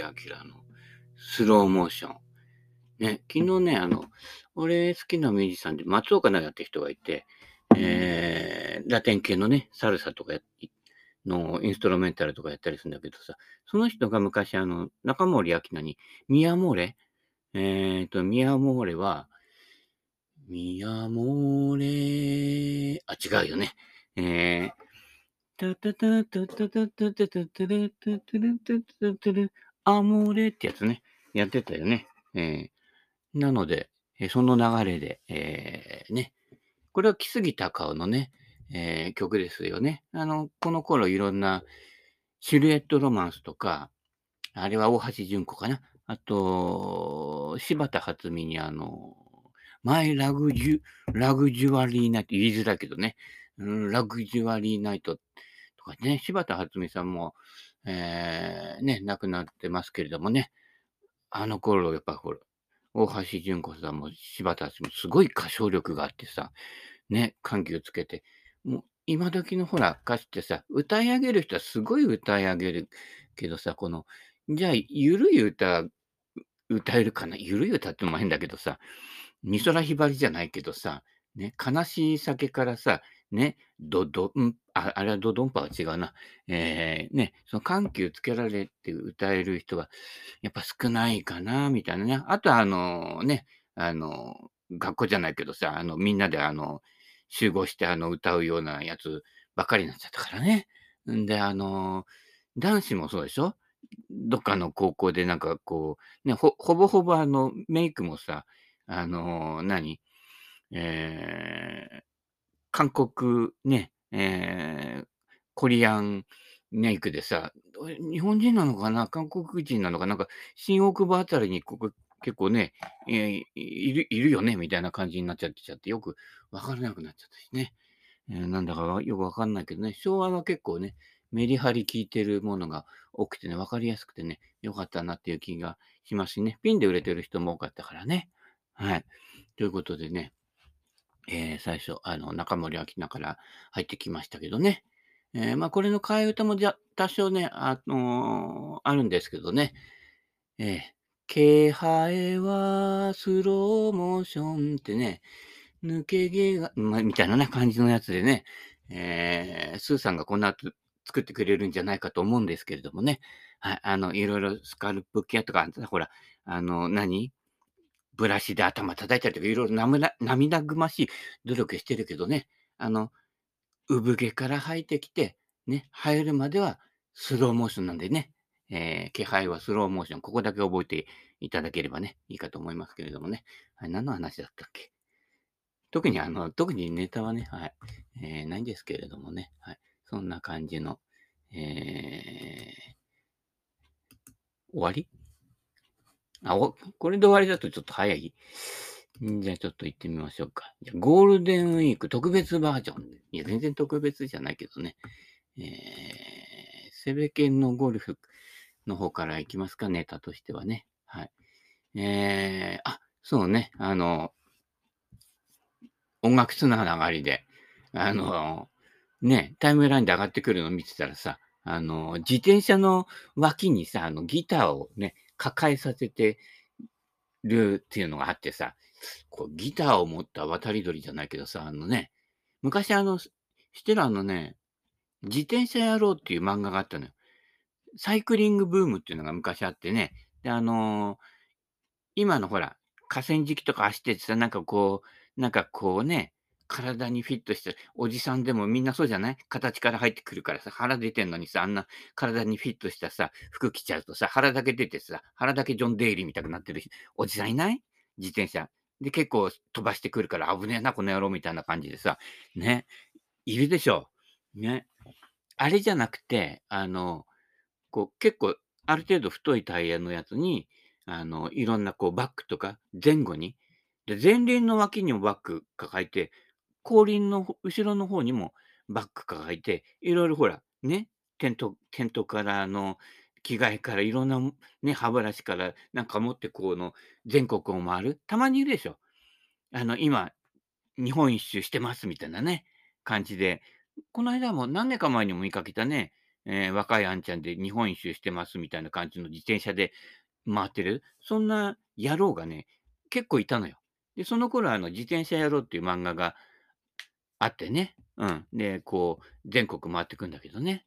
森明のスローモーション。ね、昨日ね、あの、俺好きなミュージシャンで松岡奈也って人がいて、えー、ラテン系のね、サルサとかやのインストロメンタルとかやったりするんだけどさ、その人が昔あの、中森明菜に、ミヤモーレえっ、ー、と、ミヤモーレは、ミヤモーレあ、違うよね。えー、タタタタタタタタタタタタタタタタタアモーレってやつね、やってたよね。えー、なので、えその流れで、えー、ね、これは木杉隆夫のね、えー、曲ですよね。あの、この頃いろんなシルエットロマンスとか、あれは大橋純子かな。あと、柴田初美にあの、マイラグジュ、ラグジュアリーナイト、言いづらいけどね、うん、ラグジュアリーナイトとかね、柴田初美さんも、えー、ね、亡くなってますけれどもね、あの頃、やっぱほら、大橋純子さんも柴田さんもすごい歌唱力があってさ、ね、緩急つけて、もう今時のほら、歌手ってさ、歌い上げる人はすごい歌い上げるけどさ、この、じゃあ、ゆるい歌、歌えるかな？ゆるい歌っても変だけどさ、美空ひばりじゃないけどさ、ね、悲しい酒からさ、ね、ど、ど、ん、あ、あれはドドンパは違うな。えー、ね、その緩急つけられて歌える人は、やっぱ少ないかな、みたいなね。あとは、あの、ね、あの、学校じゃないけどさ、あの、みんなであの、集合してあの、歌うようなやつばっかりになっちゃったからね。んで、あの、男子もそうでしょ？どっかの高校でなんかこう、ね、ほ、ほぼほぼあの、メイクもさ、あの、何？えー、韓国ね、えー、コリアンメイクでさ、日本人なのかな？韓国人なのか？なんか、新大久保あたりにここ結構ね、えー、いる、いるよね？みたいな感じになっちゃってちゃって、よくわからなくなっちゃったしね。えー、なんだかよくわかんないけどね、昭和は結構ね、メリハリ効いてるものが多くてね、わかりやすくてね、よかったなっていう気がしますしね、ピンで売れてる人も多かったからね。はい。ということでね、えー、最初、あの、中森明菜から入ってきましたけどね。えー、まあ、これの替え歌もじゃ多少ね、あのー、あるんですけどね。えー、気配はスローモーションってね、抜け毛が、まみたいなね、感じのやつでね、えー、スーさんがこんな作ってくれるんじゃないかと思うんですけれどもね。はい、あの、いろいろスカルプケアとか、ほら、あの、何ブラシで頭叩いたりとか、いろいろ涙ぐましい努力してるけどね、あの、産毛から生えてきて、ね、生えるまではスローモーションなんでね、えー、気配はスローモーション、ここだけ覚えていただければね、いいかと思いますけれどもね。はい、何の話だったっけ？特にあの、特にネタはね、はい、えー、ないんですけれどもね、はい、そんな感じの、えー、終わり？あ、これで終わりだとちょっと早い？じゃあちょっと行ってみましょうか。じゃゴールデンウィーク特別バージョン。いや、全然特別じゃないけどね。えー、セベケンのゴルフの方から行きますか、ネタとしてはね。はい。えー、あ、そうね。あの、音楽つながりで、あの、ね、タイムラインで上がってくるの見てたらさ、あの、自転車の脇にさ、あの、ギターをね、抱えさせてるっていうのがあってさ、こうギターを持った渡り鳥じゃないけどさ、あのね、昔あの、してるあのね、自転車野郎っていう漫画があったのよ。サイクリングブームっていうのが昔あってね、で、あのー、今のほら、河川敷とか走っててさ、なんかこう、なんかこうね、体にフィットして、おじさんでもみんなそうじゃない？形から入ってくるからさ、腹出てんのにさ、あんな体にフィットしたさ、服着ちゃうとさ、腹だけ出てさ、腹だけジョン・デイリーみたくなってるおじさんいない？自転車。で、結構飛ばしてくるから危ねえな、この野郎みたいな感じでさ、ね、いるでしょ？ね。あれじゃなくて、あの、こう、結構、ある程度太いタイヤのやつに、あの、いろんなこうバックとか前後にで、前輪の脇にもバッグ抱えて、後輪の後ろの方にもバッグ抱えて、いろいろほら、ね、テントテントからの着替えからいろんな、ね、歯ブラシからなんか持ってこの全国を回る。たまにいるでしょ。あの、今、日本一周してますみたいなね、感じで。この間も何年か前にも見かけたね、えー若いあんちゃんで日本一周してますみたいな感じの自転車で回ってる、そんな野郎がね、結構いたのよ。で、その頃あの、自転車野郎っていう漫画があってね。うん。で、こう、全国回ってくんだけどね。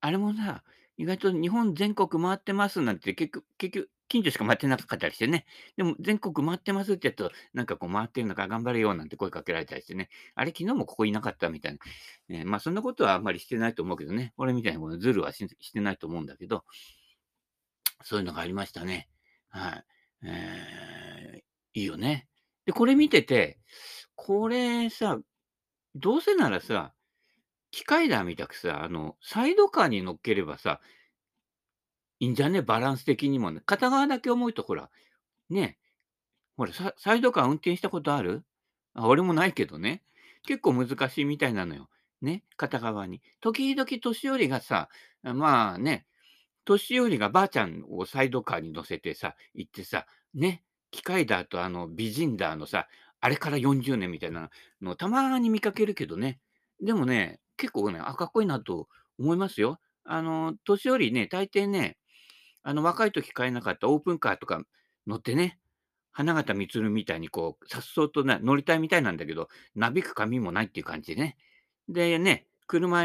あれもさ、意外と日本全国回ってますなんて、結局結局、近所しか回ってなかったりしてね。でも全国回ってますってやつと、なんかこう回ってるのか頑張れよなんて声かけられたりしてね。あれ昨日もここいなかったみたいな。えーまあそんなことはあんまりしてないと思うけどね。俺みたいなこのズルはししてないと思うんだけど、そういうのがありましたね。はい。えーいいよね。で、これ見てて、これさ、どうせならさ、機械だみたくさ、あの、サイドカーに乗っければさ、いいんじゃね？バランス的にもね。片側だけ重いとほら、ね、ほら、サイドカー運転したことある？あ、俺もないけどね。結構難しいみたいなのよ。ね、片側に。時々年寄りがさ、まあね、年寄りがばあちゃんをサイドカーに乗せてさ、行ってさ、ね、機械だとあの美人だのさ、あれから40年みたいなのをたまに見かけるけどね。でもね、結構ね、あ、かっこいいなと思いますよ。あの、年寄りね、大抵ね、あの、若い時買えなかったオープンカーとか乗ってね、花形満みたいにこう、颯爽とね、乗りたいみたいなんだけど、なびく髪もないっていう感じでね。でね、車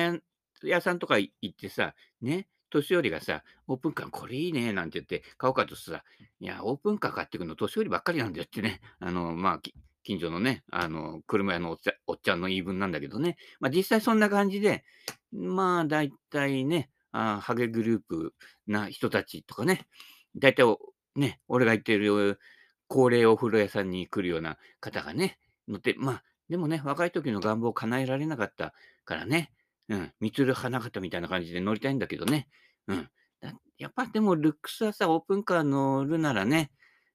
屋さんとか行ってさ、ね、年寄りがさ、オープンカーこれいいねなんて言って買おうかとさ、いや、オープンカー買ってくの年寄りばっかりなんだよってね、あの、まあ、近所のね、あの、車屋のおっちゃおっちゃんの言い分なんだけどね。まあ、実際そんな感じで、まあ、大体ね、あハゲグループな人たちとかね、大体ね、俺が言ってる高齢お風呂屋さんに来るような方がね、乗って、まあ、でもね、若い時の願望を叶えられなかったからね、うん、みつる花形みたいな感じで乗りたいんだけどね、うん。やっぱでもルックスはさ、オープンカー乗るならね、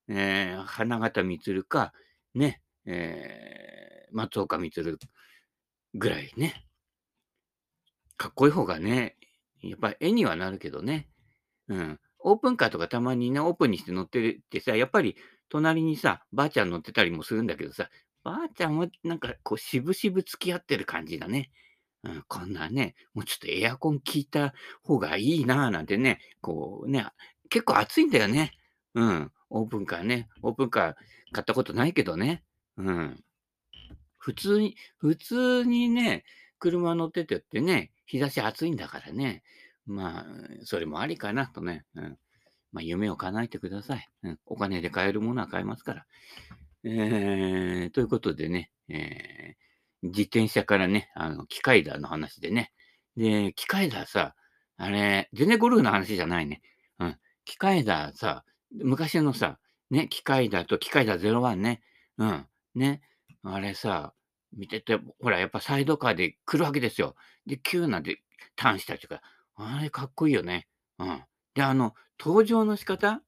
えー、花形みつるか、ね、えー、松岡みつるぐらいね、かっこいい方がね、やっぱ絵にはなるけどね。うん。オープンカーとかたまにね、オープンにして乗ってるってさ、やっぱり隣にさ、ばあちゃん乗ってたりもするんだけどさ、ばあちゃんはなんかこう、渋々付き合ってる感じだね。うん、こんなね、もうちょっとエアコン効いた方がいいなぁなんてね、こうね、結構暑いんだよね。うん。オープンカーね。オープンカー買ったことないけどね。うん。普通に、普通にね、車乗っててってね、日差し暑いんだからね。まあ、それもありかなとね。うん。まあ、夢を叶えてください。うん。お金で買えるものは買えますから。えー、ということでね、えー自転車からね、あの、機械だの話でね。で、機械ださ、あれ、全然ゴルフの話じゃないね。うん。機械ださ、昔のさ、ね、機械だと機械だ01ね。うん。ね。あれさ、見てて、ほら、やっぱサイドカーで来るわけですよ。で、急なんでターンしたりとか。あれ、かっこいいよね。うん。で、あの、登場の仕方？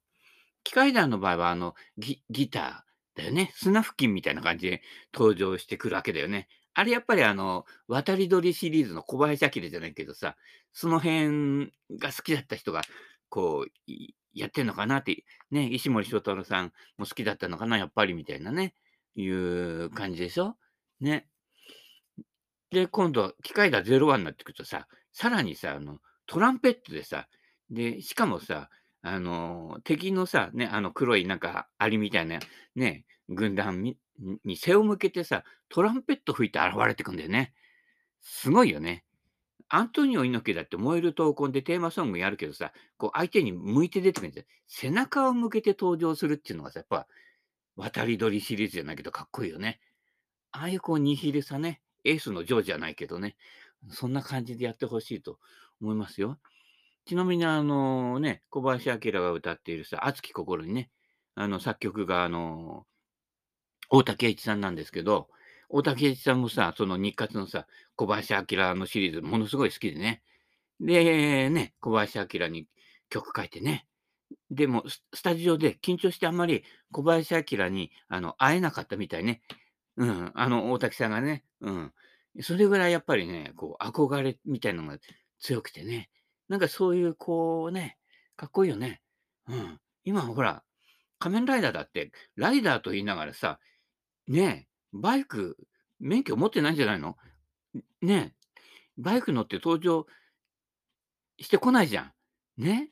機械弾の場合は、あの、ギギターだよね。砂付近みたいな感じで登場してくるわけだよね。あれやっぱりあの、渡り鳥シリーズの小林明じゃないけどさ、その辺が好きだった人が、こう、やってんのかなって、ね、石森章太郎さんも好きだったのかな、やっぱりみたいなね、いう感じでしょ？ね。で、今度は機械が01になってくるとさ、さらにさ、あの、トランペットでさ、で、しかもさ、あの、敵のさ、ね、あの黒いなんかアリみたいなね、軍団みに背を向けてさ、トランペット吹いて現れてくんだよね。すごいよね。アントニオ猪木だって燃える闘魂でテーマソングやるけどさ、こう相手に向いて出てくるんですよ。背中を向けて登場するっていうのがさ、やっぱ、渡り鳥シリーズじゃないけどかっこいいよね。ああいうこう、ニヒルさね、エースのジョーじゃないけどね、そんな感じでやってほしいと思いますよ。ちなみにあのね、小林明が歌っているさ、熱き心にね、あの作曲があの、大竹栄一さんなんですけど、大竹栄一さんもさ、その日活のさ、小林明のシリーズものすごい好きでね。で、ね、小林明に曲書いてね。でも、スタジオで緊張してあんまり小林明に、あの、会えなかったみたいね。うん、あの、大滝さんがね。うん。それぐらいやっぱりね、こう、憧れみたいなのが強くてね。なんかそういう、こうね、かっこいいよね。うん。今ほら、仮面ライダーだって、ライダーと言いながらさ、ねえ、バイク、免許持ってないんじゃないの？ねえ、バイク乗って登場してこないじゃん。ね。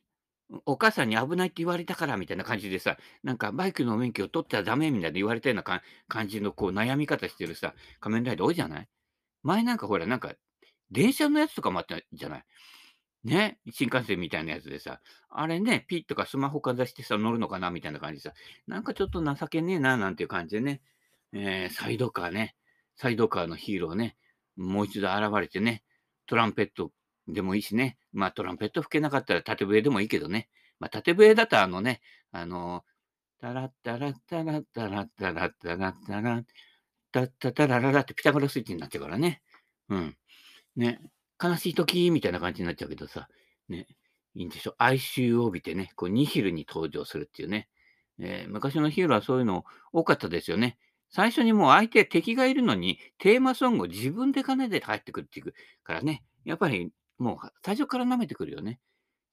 お母さんに危ないって言われたからみたいな感じでさ、なんかバイクの免許を取ったらダメみたいな言われたような感じのこう悩み方してるさ、仮面ライダー多いじゃない？前なんかほら、なんか、電車のやつとかもあったじゃない？ね、新幹線みたいなやつでさ、あれね、ピッとかスマホかざしてさ、乗るのかなみたいな感じでさ、なんかちょっと情けねえな、なんていう感じでね、えー、サイドカーね、サイドカーのヒーローね、もう一度現れてね、トランペットでもいいしね。まあトランペット吹けなかったら縦笛でもいいけどね。まあ縦笛だとあのね、あのタラッタラッタラッタラッタラッタラッタラッタッタタラララってピタゴラスイッチになっちゃうからね。うん。ね。悲しい時みたいな感じになっちゃうけどさ。ね。いいんでしょ。哀愁を帯びてね、こうニヒルに登場するっていうね。えー、昔のヒーローはそういうの多かったですよね。最初にもう相手、敵がいるのに、テーマソングを自分で金で帰ってくるっていうからね。やっぱりもう最初から舐めてくるよね。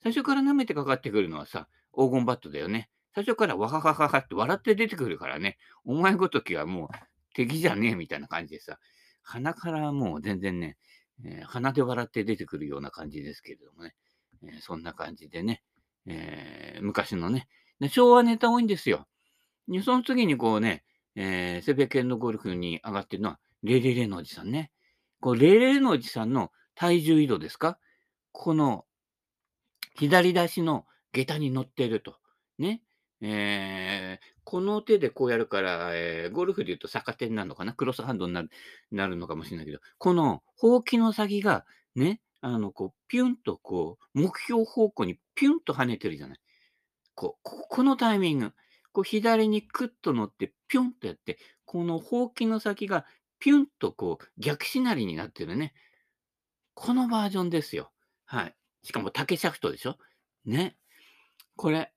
最初から舐めてかかってくるのはさ、黄金バットだよね。最初からわははははって笑って出てくるからね。お前ごときはもう敵じゃねえみたいな感じでさ、鼻からもう全然ね、えー、鼻で笑って出てくるような感じですけれどもね。えー、そんな感じでね、えー、昔のね昭和ネタ多いんですよ。その次にこうね、えー、セベケンのゴルフに上がってるのは、レレレのおじさんね。こうレレレのおじさんの体重移動ですか？この左出しの下駄に乗っていると。ね。えー、この手でこうやるから、えー、ゴルフで言うと逆手になるのかな？クロスハンドになるなるのかもしれないけど、このほうきの先が、ね、あの、こう、ピュンとこう、目標方向にピュンと跳ねてるじゃない。こう、このタイミング、こう左にクッと乗って、ピュンとやって、このほうきの先がピュンとこう、逆しなりになってるね。このバージョンですよ。はい。しかも竹シャフトでしょ？ね。これ。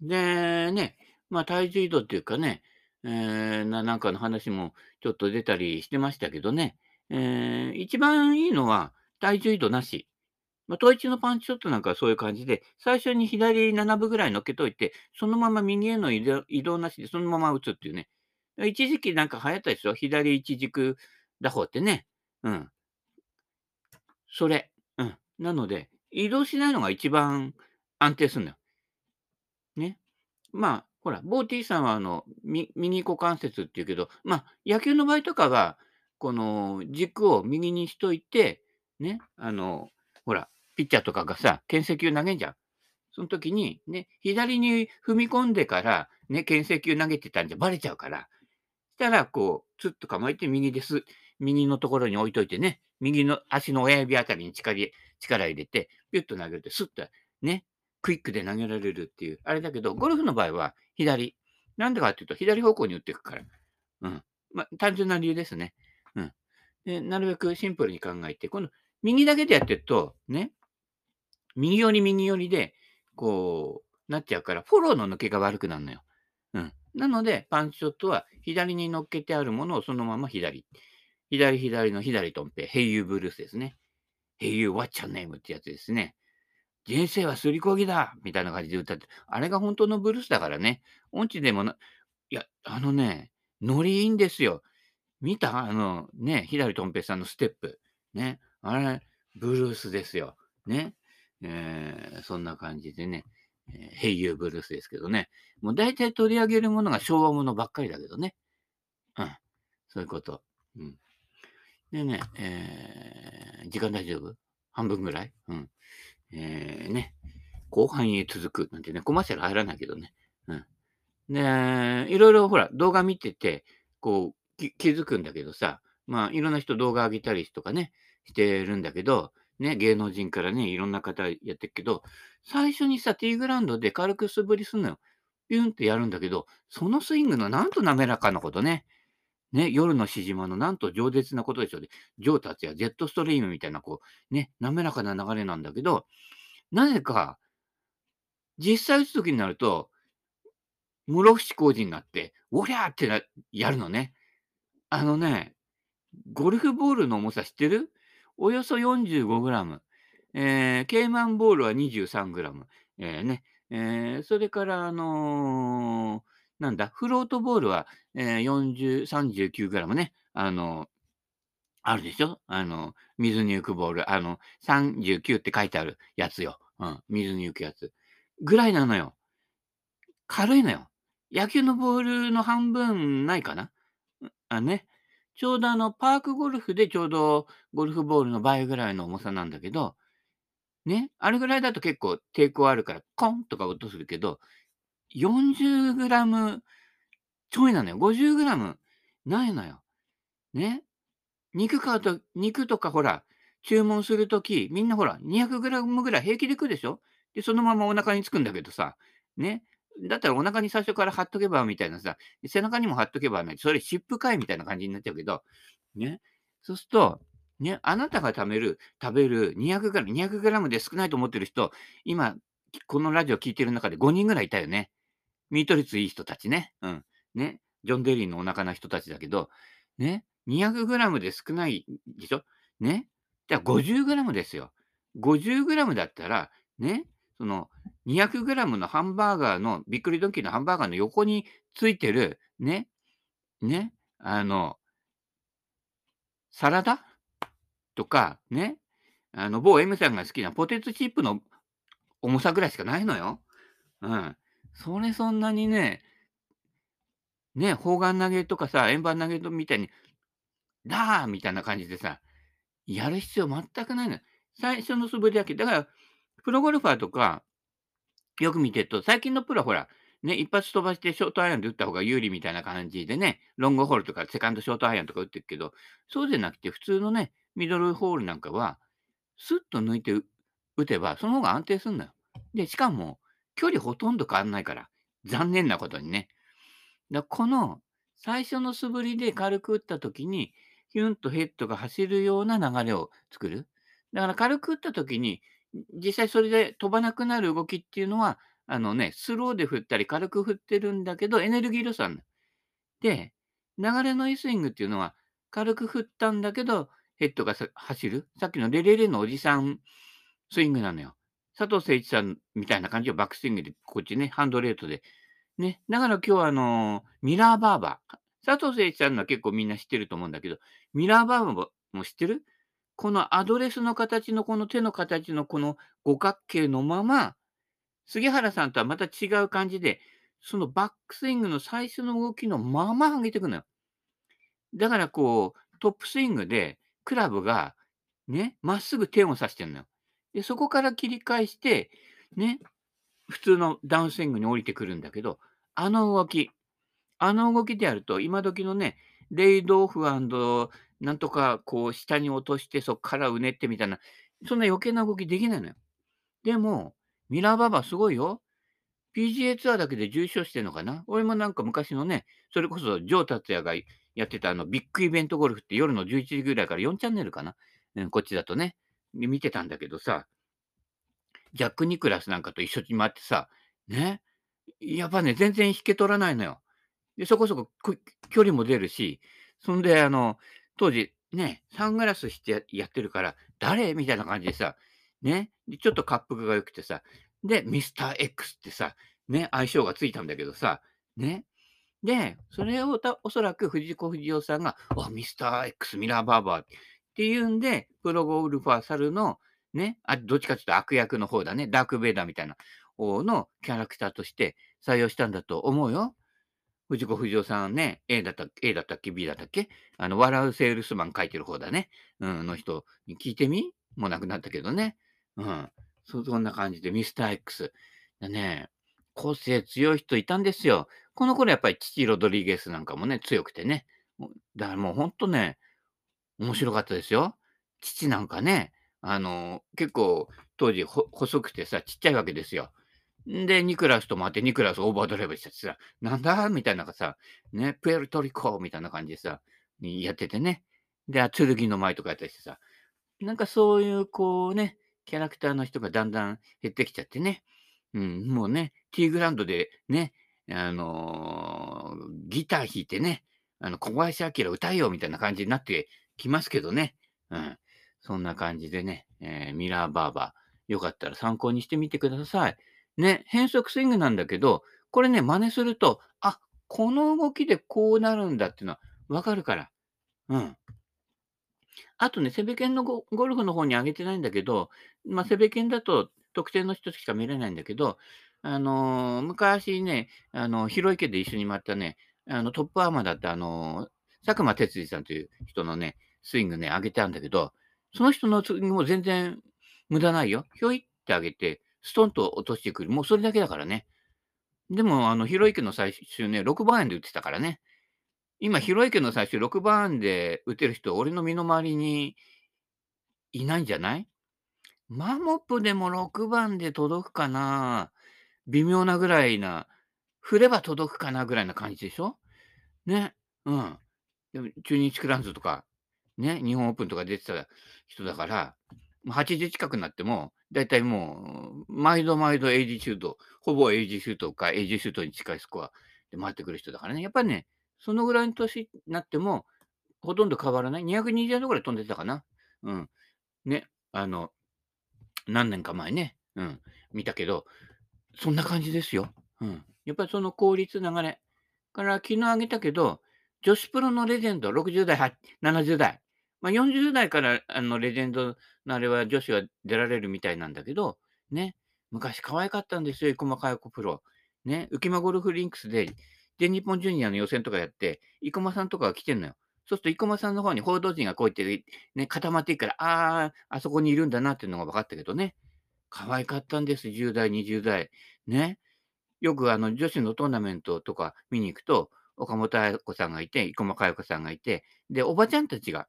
で、ね、まあ体重移動っていうかね、えー、ななんかの話もちょっと出たりしてましたけどね、えー、一番いいのは体重移動なし。まあ、統一のパンチショットなんかはそういう感じで、最初に左7分ぐらい乗っけといて、そのまま右への移動移動なしでそのまま打つっていうね。一時期なんか流行ったでしょ？左一軸打法ってね。うん。それ。うん。なので、移動しないのが一番安定するんだよ。ね。まあ、ほら、ボーティーさんは、あの、右股関節っていうけど、まあ、野球の場合とかは、この軸を右にしといて、ね、あの、ほら、ピッチャーとかがさ、牽制球投げんじゃん。その時に、ね、左に踏み込んでから、ね、牽制球投げてたんじゃバレちゃうから、したら、こう、つっと構えて右です。右のところに置いといてね、右の足の親指あたりに力力入れて、ピュッと投げると、スッとね、クイックで投げられるっていう、あれだけど、ゴルフの場合は左。なんでかっていうと、左方向に打っていくから。うん。まあ、単純な理由ですね。うん。で、なるべくシンプルに考えて、今度、右だけでやってると、ね、右寄り右寄りで、こう、なっちゃうから、フォローの抜けが悪くなるのよ。うん。なので、パンチショットは左に乗っけてあるものをそのまま左。左左の左とんぺ、ヘイユーブルースですね。ヘイユーワッチャンネームってやつですね。人生はすりこぎだみたいな感じで歌って、あれが本当のブルースだからね。音痴でもな、いや、あのね、ノリいいんですよ。見た？あの、ね、左とんぺいさんのステップ。ね。あれ、ブルースですよ。ね。えー、そんな感じでね。えー、ヘイユーブルースですけどね。もう大体取り上げるものが昭和ものばっかりだけどね。うん。そういうこと。うん。でね、えー、時間大丈夫？半分ぐらい？うん。えー、ね、後半へ続くなんてね、コマーシャル入らないけどね。うん。で、いろいろほら、動画見てて、こう、気づくんだけどさ、まあ、いろんな人動画上げたりとかね、してるんだけど、ね、芸能人からね、いろんな方やってるけど、最初にさ、ティーグラウンドで軽く素振りすんのよ。ピュンってやるんだけど、そのスイングのなんと滑らかなことね。ね、夜のしじまのなんと饒舌なことでしょうね。上達やジェットストリームみたいな、こう、ね、滑らかな流れなんだけど、なぜか、実際打つ時になると、室伏工事になって、おりゃーってやるのね。あのね、ゴルフボールの重さ知ってる？およそ 45g。えー、ケイマンボールは 23g。えー、ね。えー、それから、あのー、なんだ、フロートボールは、えー、40、39g ね。あの、あるでしょ？あの、水に浮くボール。あの、39って書いてあるやつよ。うん、水に浮くやつ。ぐらいなのよ。軽いのよ。野球のボールの半分ないかな？あね。ちょうどあの、パークゴルフでちょうどゴルフボールの倍ぐらいの重さなんだけど、ね、あれぐらいだと結構抵抗あるから、コンとか音するけど、40グラムちょいなのよ。50グラムないのよ。ね？肉買うと、肉とかほら、注文するとき、みんなほら、200グラムぐらい平気で食うでしょ？で、そのままお腹につくんだけどさ、ね？だったらお腹に最初から貼っとけばみたいなさ、背中にも貼っとけばない。それ湿布かいみたいな感じになっちゃうけど、ね？そうすると、ね、あなたが食べる、食べる200グラム、200グラムで少ないと思ってる人、今、このラジオ聞いてる中で5人ぐらいいたよね。ミート率いい人たちね。うん。ね。ジョン・デリーのお腹な人たちだけど、ね。200グラムで少ないでしょ？ね。じゃあ50グラムですよ。50グラムだったら、ね。その200グラムのハンバーガーの、びっくりドンキーのハンバーガーの横についてる、ね。ね。あの、サラダ？とか、ね。あの、某 M さんが好きなポテトチップの重さぐらいしかないのよ。うん。それそんなにね、ね、砲丸投げとかさ、円盤投げみたいに、だーみたいな感じでさ、やる必要全くないの。最初の素振りだけ。だから、プロゴルファーとか、よく見てると、最近のプロほら、ね、一発飛ばしてショートアイアンで打った方が有利みたいな感じでね、ロングホールとかセカンドショートアイアンとか打ってるけど、そうじゃなくて普通のね、ミドルホールなんかは、スッと抜いて打てば、その方が安定するんだよ。で、しかも、距離ほとんど変わんないから。残念なことにね。だこの最初の素振りで軽く打った時に、ヒュンとヘッドが走るような流れを作る。だから軽く打った時に、実際それで飛ばなくなる動きっていうのは、あのね、スローで振ったり軽く振ってるんだけど、エネルギーロスあるで、流れのいいスイングっていうのは、軽く振ったんだけど、ヘッドが走る。さっきのレレレのおじさんスイングなのよ。佐藤誠一さんみたいな感じをバックスイングで、こっちね、ハンドレートで。ね。だから今日はあのー、ミラーバーバー。佐藤誠一さんのは結構みんな知ってると思うんだけど、ミラーバーバーも知ってる？このアドレスの形のこの手の形のこの五角形のまま、杉原さんとはまた違う感じで、そのバックスイングの最初の動きのまま上げていくのよ。だからこう、トップスイングでクラブがね、まっすぐ手を指してるのよ。で、そこから切り返して、ね、普通のダウンスイングに降りてくるんだけど、あの動き、あの動きでやると、今時のね、レイドオフなんとかこう下に落としてそこからうねってみたいな、そんな余計な動きできないのよ。でも、ミラーババすごいよ。PGA ツアーだけで重賞してるのかな？俺もなんか昔のね、それこそジョー達也がやってたあのビッグイベントゴルフって夜の11時ぐらいから4チャンネルかな、うん、こっちだとね、見てたんだけどさ、ジャック・ニクラスなんかと一緒に回ってさ、ね、やっぱね、全然引け取らないのよ。で、そこそこ距離も出るし、そんで、あの、当時、ね、サングラスしてやってるから、誰？みたいな感じでさ、ね、ちょっと滑腹が良くてさ、で、ミスター X ってさ、ね、相性がついたんだけどさ、ね。で、それをおそらく藤子不二雄さんが、あ、ミスター X ミラーバーバーってっていうんで、プロゴルファー猿の、ね、あどっちかというと悪役の方だね、ダークベイダーみたいな方のキャラクターとして採用したんだと思うよ。藤子不二雄さんね、A だった A だったっけ ?B だったっけあの、笑うセールスマン書いてる方だね。うん、の人に聞いてみ？もう亡くなったけどね。うん。そそんな感じで、ミスター X。でね、個性強い人いたんですよ。この頃やっぱり父ロドリゲスなんかもね、強くてね。だからもうほんとね、面白かったですよ。父なんかね、あの、結構当時細くてさ、ちっちゃいわけですよ。で、ニクラスと回って、ニクラスオーバードライブしてさ、なんだ？みたいなのさ、ね、プエルトリコみたいな感じでさ、やっててね。で、剣の前とかやったりしてさ、なんかそういうこうね、キャラクターの人がだんだん減ってきちゃってね。うん、もうね、ティーグラウンドでね、あの、ギター弾いてね、あの、小林明歌えよみたいな感じになってきますけどね。うん。そんな感じでね、えーミラーバーバー、よかったら参考にしてみてください。ね、変則スイングなんだけど、これね、真似すると、あ、この動きでこうなるんだっていうのはわかるから。うん。あとね、セベケンのゴゴルフの方に上げてないんだけど、まあ、セベケンだと特定の人しか見れないんだけど、あのー昔ね、あの、広池で一緒に回ったね、あの、トップアーマーだった、あのー佐久間哲司さんという人のね、スイングね、上げてあるんだけど、その人のスイングも全然無駄ないよ。ひょいって上げて、ストンと落としてくる。もうそれだけだからね。でも、あの、広池の最終ね、6番円で打ってたからね。今、広池の最終6番で打てる人、俺の身の回りにいないんじゃない？マモップでも6番で届くかな微妙なぐらいな、振れば届くかなぐらいな感じでしょ？ね。うん。中日クラウンズとか、ね、日本オープンとか出てた人だから、80近くなっても、だいたいもう、毎度毎度エイジシュート、ほぼエイジシュートかエイジシュートに近いスコアで回ってくる人だからね。やっぱりね、そのぐらいの年になっても、ほとんど変わらない。220ヤードぐらい飛んでたかな。うん。ね、あの、何年か前ね、うん、見たけど、そんな感じですよ。うん。やっぱりその効率流れ。から昨日あげたけど、女子プロのレジェンド、60代、70代。まあ、40代からあのレジェンドのあれは女子は出られるみたいなんだけど、ね、昔可愛かったんですよ、生駒佳代子プロ。ね、浮間ゴルフリンクスで、全日本ジュニアの予選とかやって、生駒さんとかが来てんのよ。そうすると、生駒さんの方に報道陣がこうやって、ね、固まっていくから、ああ、あそこにいるんだなっていうのが分かったけどね。可愛かったんです、10代、20代。ね。よくあの女子のトーナメントとか見に行くと、岡本彩子さんがいて、生駒佳代子さんがいて、で、おばちゃんたちが、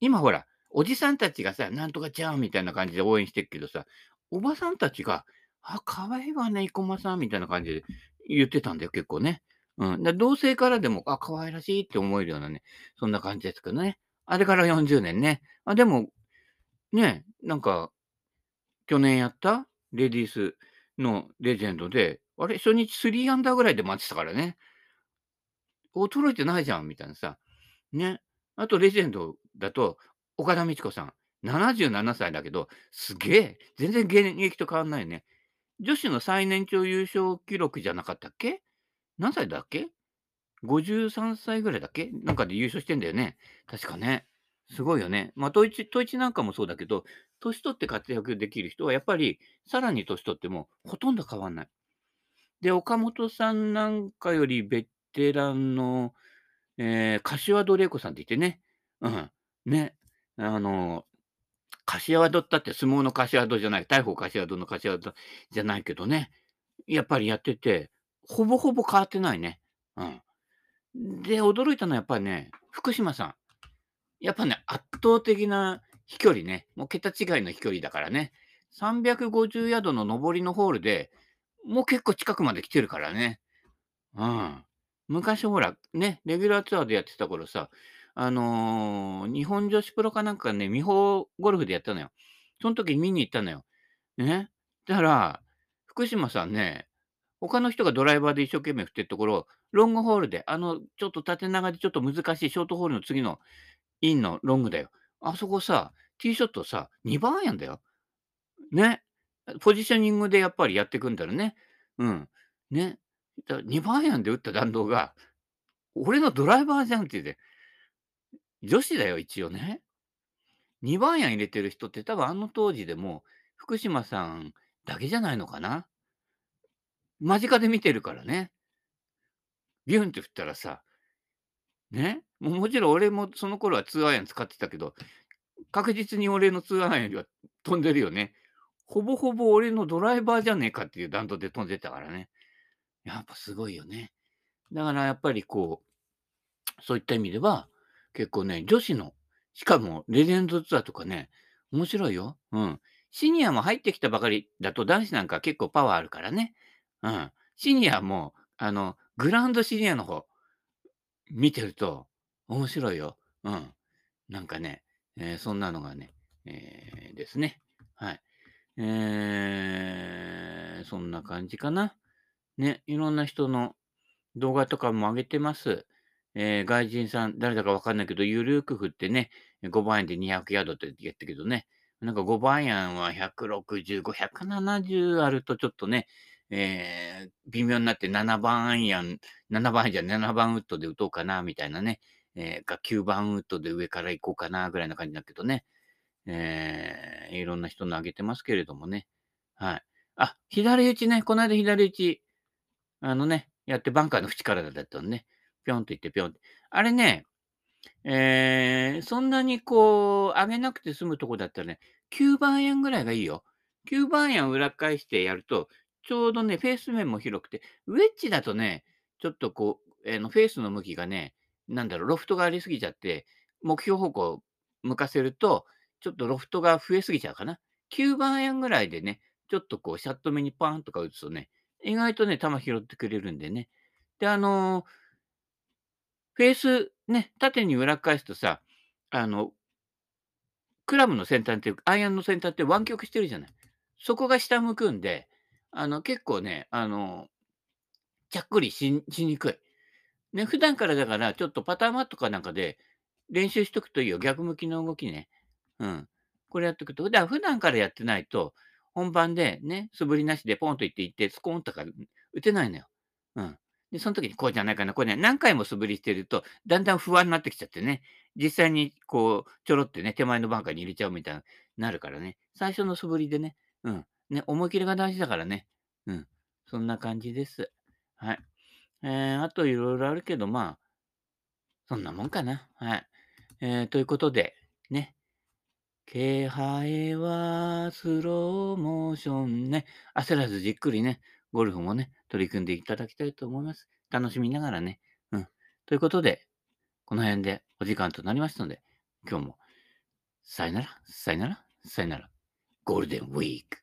今ほら、おじさんたちがさ、なんとかちゃんみたいな感じで応援してるけどさ、おばさんたちが、あ、可愛いわね、生駒さんみたいな感じで言ってたんだよ、結構ね。うん。同性からでも、あ、可愛らしいって思えるようなね、そんな感じですけどね。あれから40年ね。あ、でも、ね、なんか、去年やったレディースのレジェンドで、あれ、初日3アンダーぐらいで待ってたからね。衰えてないじゃん、みたいなさ。ね。あと、レジェンドだと、岡田美智子さん。77歳だけど、すげえ。全然現役と変わんないね。女子の最年長優勝記録じゃなかったっけ？何歳だっけ ?53 歳ぐらいだっけ？なんかで優勝してんだよね。確かね。すごいよね。まあ、統一、統一なんかもそうだけど、年取って活躍できる人は、やっぱり、さらに年取っても、ほとんど変わんない。で、岡本さんなんかよりベテランの、えー、柏戸玲子さんって言ってね。うん。ね。あの、柏戸ったって相撲の柏戸じゃない。大砲柏戸の柏戸じゃないけどね。やっぱりやってて、ほぼほぼ変わってないね。うん。で、驚いたのはやっぱりね、福島さん。やっぱね、圧倒的な飛距離ね。もう桁違いの飛距離だからね。350ヤードの上りのホールで、もう結構近くまで来てるからね。うん。昔ほら、ね、レギュラーツアーでやってた頃さ、あのー日本女子プロかなんかね、美穂ゴルフでやったのよ。その時見に行ったのよ。ね。だから、福島さんね、他の人がドライバーで一生懸命振ってるところ、ロングホールで、あの、ちょっと縦長でちょっと難しいショートホールの次のインのロングだよ。あそこさ、ティーショットさ、2番アイアンだよ。ね。ポジショニングでやっぱりやっていくんだろうね。うん。ね。だ2番アイアンで打った弾道が、俺のドライバーじゃんって言って、女子だよ、一応ね。2番アイアン入れてる人って多分あの当時でも、福島さんだけじゃないのかな。間近で見てるからね。ビュンって振ったらさ、ね。もうもちろん俺もその頃は2アイアン使ってたけど、確実に俺の2アイアンよりは飛んでるよね。ほぼほぼ俺のドライバーじゃねえかっていう弾道で飛んでたからね。やっぱすごいよね。だからやっぱりこう、そういった意味では、結構ね、女子の、しかもレジェンドツアーとかね、面白いよ。うん。シニアも入ってきたばかりだと男子なんか結構パワーあるからね。うん。シニアも、あの、グランドシニアの方、見てると面白いよ。うん。なんかね、えーそんなのがね、えーですね。はい。えーー、そんな感じかな。ね、いろんな人の動画とかも上げてます。えー、外人さん、誰だかわかんないけど、ゆるーく振ってね、5番円で200ヤードって言ったけどね、なんか5番円は165、170あるとちょっとね、えー、微妙になって7番アイアン、7番アイじゃ7番ウッドで打とうかな、みたいなね。えー、が9番ウッドで上から行こうかな、ぐらいな感じだけどね。えー、いろんな人の上げてますけれどもね。はい。あ、左打ちね、この間左打ち、あのね、やってバンカーの縁からだったのね。ぴょんと行ってぴょんって。あれね、えー、そんなにこう、上げなくて済むとこだったらね、9番円ぐらいがいいよ。9番円を裏返してやると、ちょうどね、フェース面も広くて、ウェッジだとね、ちょっとこう、えー、のフェースの向きがね、なんだろう、ロフトがありすぎちゃって、目標方向向かせると、ちょっとロフトが増えすぎちゃうかな。9番円ぐらいでね、ちょっとこう、シャット目にパーンとか打つとね、意外とね、球拾ってくれるんでね。で、あの、フェース、ね、縦に裏返すとさ、あの、クラブの先端っていうか、アイアンの先端って湾曲してるじゃない。そこが下向くんで、あの、結構ね、あの、ちゃっくりしにくい。ね、普段からだから、ちょっとパターマットかなんかで練習しとくといいよ。逆向きの動きね。うん。これやっとくと。だから普段からやってないと、本番でね、素振りなしでポンと行って行って、スコーンとか打てないのよ。うん。で、その時にこうじゃないかな。これね、何回も素振りしてると、だんだん不安になってきちゃってね、実際にこう、ちょろってね、手前のバンカーに入れちゃうみたいになるからね、最初の素振りでね、うん。ね、思い切りが大事だからね。うん。そんな感じです。はい。えー、あといろいろあるけど、まあ、そんなもんかな。はい。えー、ということで、ね。気配はスローモーションね。焦らずじっくりね、ゴルフもね、取り組んでいただきたいと思います。楽しみながらね。うん。ということで、この辺でお時間となりましたので、今日も、さよなら、さよなら、さよなら。ゴールデンウィーク。